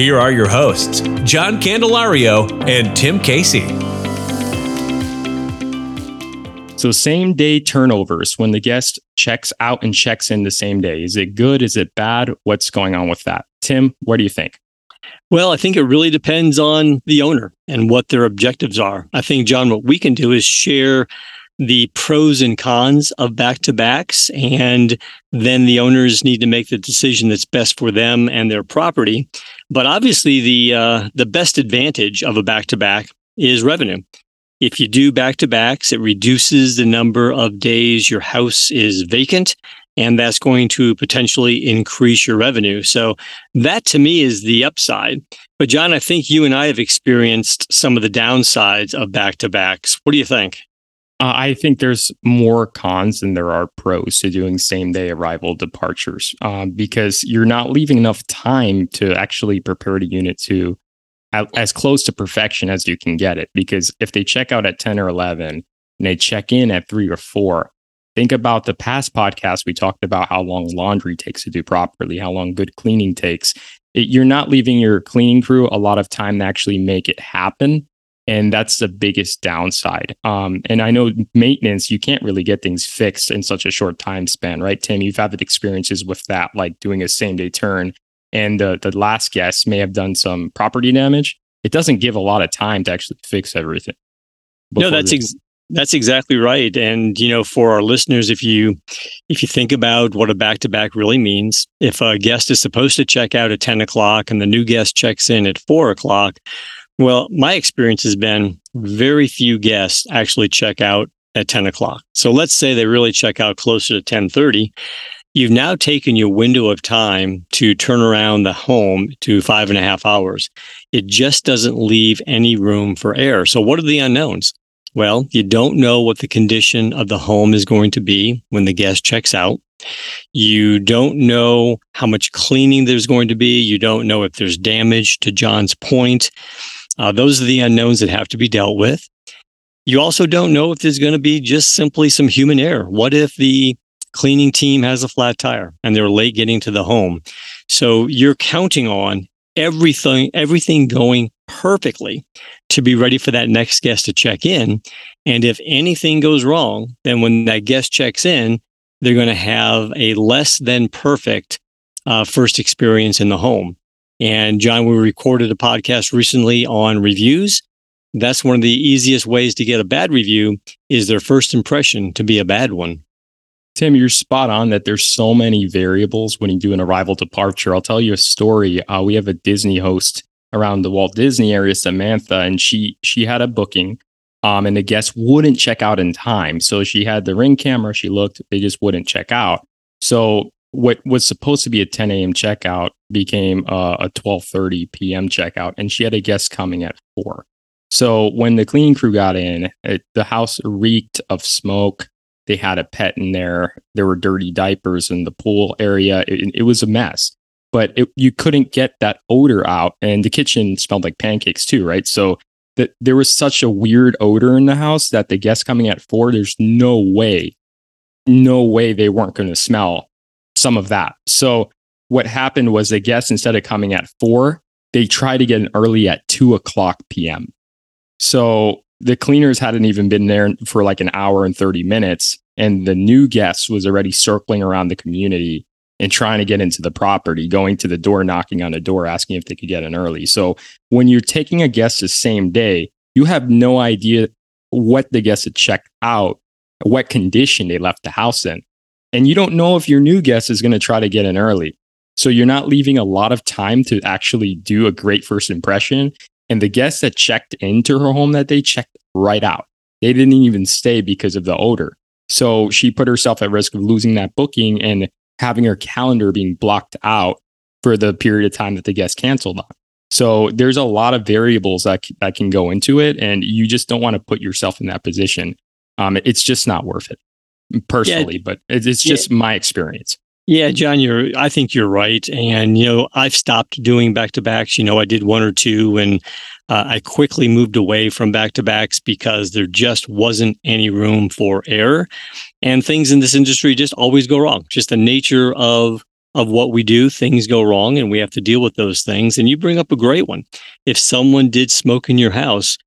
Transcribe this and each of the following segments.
Here are your hosts, John Candelario and Tim Casey. So, same day turnovers when the guest checks out and checks in the same day. Is it good? Is it bad? What's going on with that? Tim, what do you think? Well, I think it really depends on the owner and what their objectives are. I think, John, what we can do is share the pros and cons of back to backs, and then the owners need to make the decision that's best for them and their property. But obviously, the uh, the best advantage of a back to back is revenue. If you do back to backs, it reduces the number of days your house is vacant, and that's going to potentially increase your revenue. So, that to me is the upside. But, John, I think you and I have experienced some of the downsides of back to backs. What do you think? Uh, I think there's more cons than there are pros to doing same day arrival departures um, because you're not leaving enough time to actually prepare the unit to as close to perfection as you can get it. Because if they check out at 10 or 11 and they check in at three or four, think about the past podcast. We talked about how long laundry takes to do properly, how long good cleaning takes. It, you're not leaving your cleaning crew a lot of time to actually make it happen and that's the biggest downside. Um, and I know maintenance, you can't really get things fixed in such a short time span, right? Tim, you've had experiences with that, like doing a same day turn, and the the last guest may have done some property damage. It doesn't give a lot of time to actually fix everything. No, that's ex- that's exactly right. And you know, for our listeners, if you if you think about what a back to back really means, if a guest is supposed to check out at ten o'clock and the new guest checks in at four o'clock well, my experience has been very few guests actually check out at 10 o'clock. So let's say they really check out closer to 1030. You've now taken your window of time to turn around the home to five and a half hours. It just doesn't leave any room for error. So what are the unknowns? Well, you don't know what the condition of the home is going to be when the guest checks out. You don't know how much cleaning there's going to be. You don't know if there's damage to John's point. Uh, those are the unknowns that have to be dealt with. You also don't know if there's going to be just simply some human error. What if the cleaning team has a flat tire and they're late getting to the home? So you're counting on everything, everything going perfectly to be ready for that next guest to check in. And if anything goes wrong, then when that guest checks in, they're going to have a less than perfect uh, first experience in the home. And John, we recorded a podcast recently on reviews. That's one of the easiest ways to get a bad review is their first impression to be a bad one. Tim, you're spot on that there's so many variables when you do an arrival departure. I'll tell you a story. Uh, we have a Disney host around the Walt Disney area, Samantha, and she she had a booking, um, and the guest wouldn't check out in time. So she had the ring camera. She looked, they just wouldn't check out. So what was supposed to be a 10 a.m. checkout became uh, a 12:30 p.m. checkout, and she had a guest coming at four. So when the cleaning crew got in, it, the house reeked of smoke. They had a pet in there. There were dirty diapers in the pool area. It, it was a mess, but it, you couldn't get that odor out, and the kitchen smelled like pancakes too, right? So that there was such a weird odor in the house that the guests coming at four, there's no way, no way they weren't going to smell some of that. So what happened was the guests, instead of coming at four, they tried to get in early at two o'clock PM. So the cleaners hadn't even been there for like an hour and 30 minutes. And the new guest was already circling around the community and trying to get into the property, going to the door, knocking on the door, asking if they could get in early. So when you're taking a guest the same day, you have no idea what the guest had checked out, what condition they left the house in. And you don't know if your new guest is going to try to get in early. So you're not leaving a lot of time to actually do a great first impression. And the guests that checked into her home that day checked right out. They didn't even stay because of the odor. So she put herself at risk of losing that booking and having her calendar being blocked out for the period of time that the guest canceled on. So there's a lot of variables that that can go into it, and you just don't want to put yourself in that position. Um, it's just not worth it, personally. Yeah, but it's, it's just yeah. my experience. Yeah, John, you're. I think you're right, and you know I've stopped doing back to backs. You know, I did one or two, and uh, I quickly moved away from back to backs because there just wasn't any room for error, and things in this industry just always go wrong. Just the nature of of what we do, things go wrong and we have to deal with those things. And you bring up a great one. If someone did smoke in your house,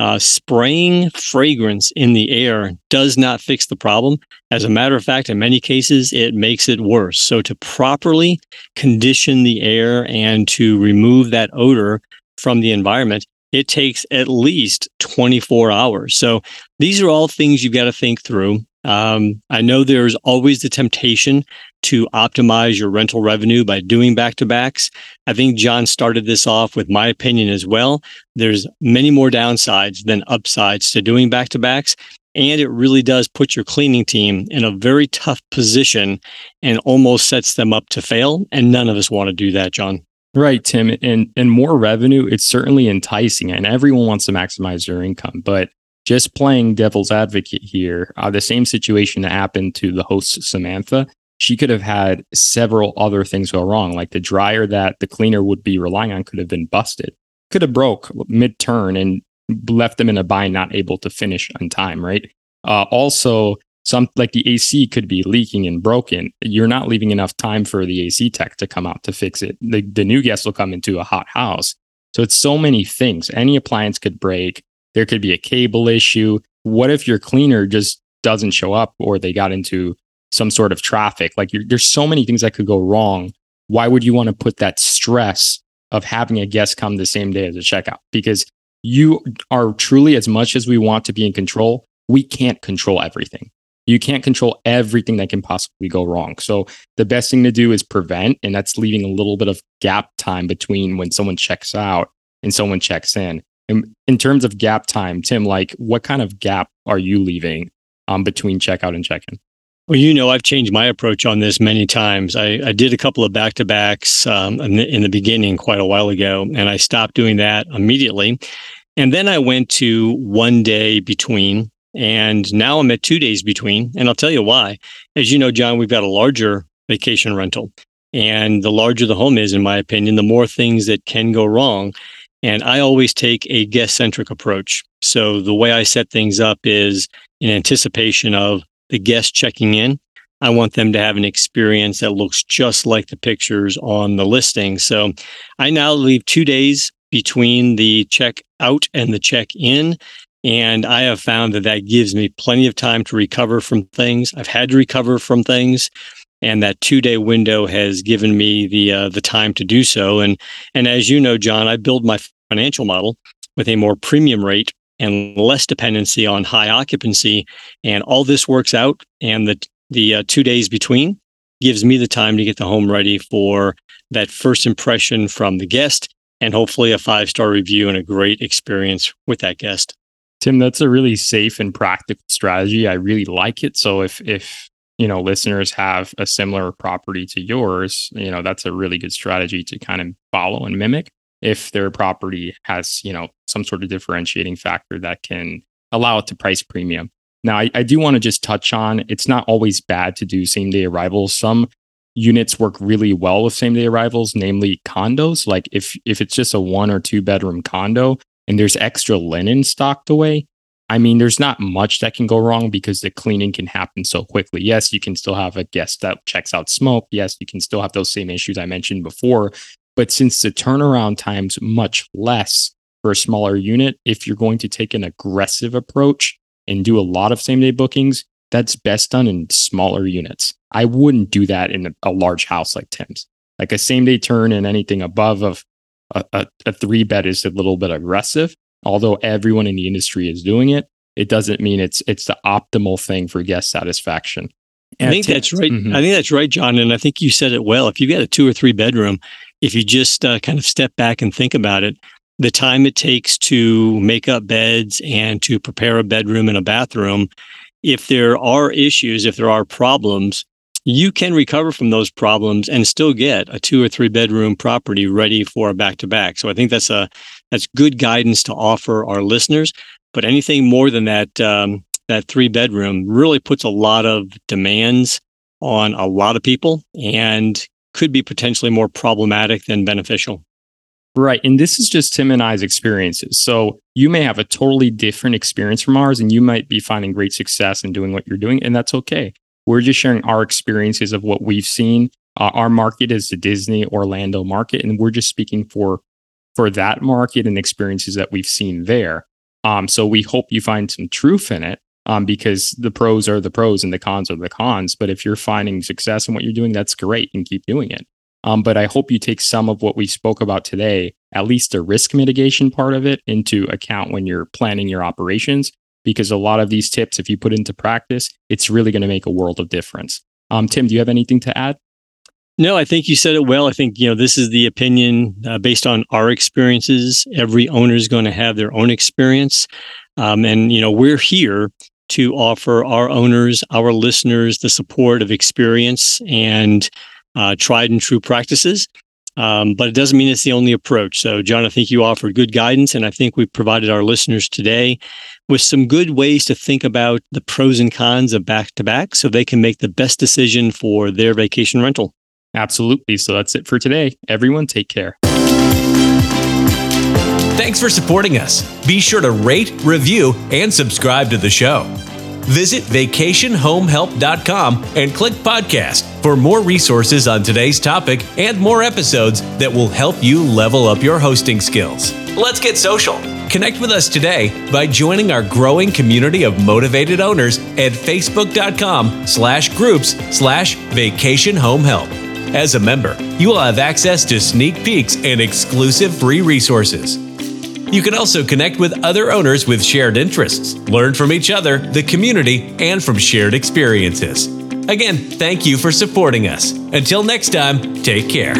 uh, spraying fragrance in the air does not fix the problem. As a matter of fact, in many cases, it makes it worse. So, to properly condition the air and to remove that odor from the environment, it takes at least 24 hours. So, these are all things you've got to think through. Um, I know there's always the temptation to optimize your rental revenue by doing back to backs. I think John started this off with my opinion as well. There's many more downsides than upsides to doing back to backs. And it really does put your cleaning team in a very tough position and almost sets them up to fail. And none of us want to do that, John. Right, Tim. And and more revenue, it's certainly enticing and everyone wants to maximize their income. But just playing devil's advocate here, uh, the same situation that happened to the host Samantha, she could have had several other things go wrong. Like the dryer that the cleaner would be relying on could have been busted, could have broke mid turn and left them in a bind, not able to finish on time. Right. Uh, also, some like the AC could be leaking and broken. You're not leaving enough time for the AC tech to come out to fix it. The, the new guest will come into a hot house. So it's so many things. Any appliance could break. There could be a cable issue. What if your cleaner just doesn't show up or they got into some sort of traffic? Like there's so many things that could go wrong. Why would you want to put that stress of having a guest come the same day as a checkout? Because you are truly, as much as we want to be in control, we can't control everything. You can't control everything that can possibly go wrong. So the best thing to do is prevent, and that's leaving a little bit of gap time between when someone checks out and someone checks in. In, in terms of gap time, Tim, like what kind of gap are you leaving um, between checkout and check in? Well, you know, I've changed my approach on this many times. I, I did a couple of back to backs um, in, in the beginning quite a while ago, and I stopped doing that immediately. And then I went to one day between, and now I'm at two days between. And I'll tell you why. As you know, John, we've got a larger vacation rental. And the larger the home is, in my opinion, the more things that can go wrong. And I always take a guest centric approach. So the way I set things up is in anticipation of the guest checking in. I want them to have an experience that looks just like the pictures on the listing. So I now leave two days between the check out and the check in. And I have found that that gives me plenty of time to recover from things. I've had to recover from things and that two day window has given me the uh, the time to do so. And and as you know, John, I build my financial model with a more premium rate and less dependency on high occupancy, and all this works out. And the the uh, two days between gives me the time to get the home ready for that first impression from the guest, and hopefully a five star review and a great experience with that guest. Tim, that's a really safe and practical strategy. I really like it. So if if you know listeners have a similar property to yours you know that's a really good strategy to kind of follow and mimic if their property has you know some sort of differentiating factor that can allow it to price premium. Now i, I do want to just touch on it's not always bad to do same day arrivals. Some units work really well with same day arrivals namely condos. Like if if it's just a one or two bedroom condo and there's extra linen stocked away I mean, there's not much that can go wrong because the cleaning can happen so quickly. Yes, you can still have a guest that checks out smoke. Yes, you can still have those same issues I mentioned before. But since the turnaround time's much less for a smaller unit, if you're going to take an aggressive approach and do a lot of same day bookings, that's best done in smaller units. I wouldn't do that in a, large house like Tim's. Like a same day turn and anything above of a, a, a three bed is a little bit aggressive although everyone in the industry is doing it, it doesn't mean it's it's the optimal thing for guest satisfaction. And I think that's right. Mm-hmm. I think that's right, John. And I think you said it well. If you've got a two or three bedroom, if you just uh, kind of step back and think about it, the time it takes to make up beds and to prepare a bedroom and a bathroom, if there are issues, if there are problems, you can recover from those problems and still get a two or three bedroom property ready for a back to back. So I think that's a that's good guidance to offer our listeners. But anything more than that um, that three bedroom really puts a lot of demands on a lot of people and could be potentially more problematic than beneficial. Right. And this is just Tim and I's experiences. So you may have a totally different experience from ours, and you might be finding great success in doing what you're doing, and that's okay. We're just sharing our experiences of what we've seen. Uh, our market is the Disney Orlando market, and we're just speaking for for that market and experiences that we've seen there. Um, so we hope you find some truth in it, um, because the pros are the pros and the cons are the cons. But if you're finding success in what you're doing, that's great and keep doing it. Um, but I hope you take some of what we spoke about today, at least the risk mitigation part of it, into account when you're planning your operations. Because a lot of these tips, if you put into practice, it's really going to make a world of difference. Um, Tim, do you have anything to add? No, I think you said it well. I think you know this is the opinion uh, based on our experiences. Every owner is going to have their own experience, um, and you know we're here to offer our owners, our listeners, the support of experience and uh, tried and true practices. Um, but it doesn't mean it's the only approach. So, John, I think you offered good guidance, and I think we've provided our listeners today with some good ways to think about the pros and cons of back to back so they can make the best decision for their vacation rental. Absolutely. So, that's it for today. Everyone, take care. Thanks for supporting us. Be sure to rate, review, and subscribe to the show. Visit vacationhomehelp.com and click podcast for more resources on today's topic and more episodes that will help you level up your hosting skills. Let's get social. Connect with us today by joining our growing community of motivated owners at facebook.com slash groups slash vacation home help. As a member, you will have access to sneak peeks and exclusive free resources. You can also connect with other owners with shared interests, learn from each other, the community, and from shared experiences. Again, thank you for supporting us. Until next time, take care.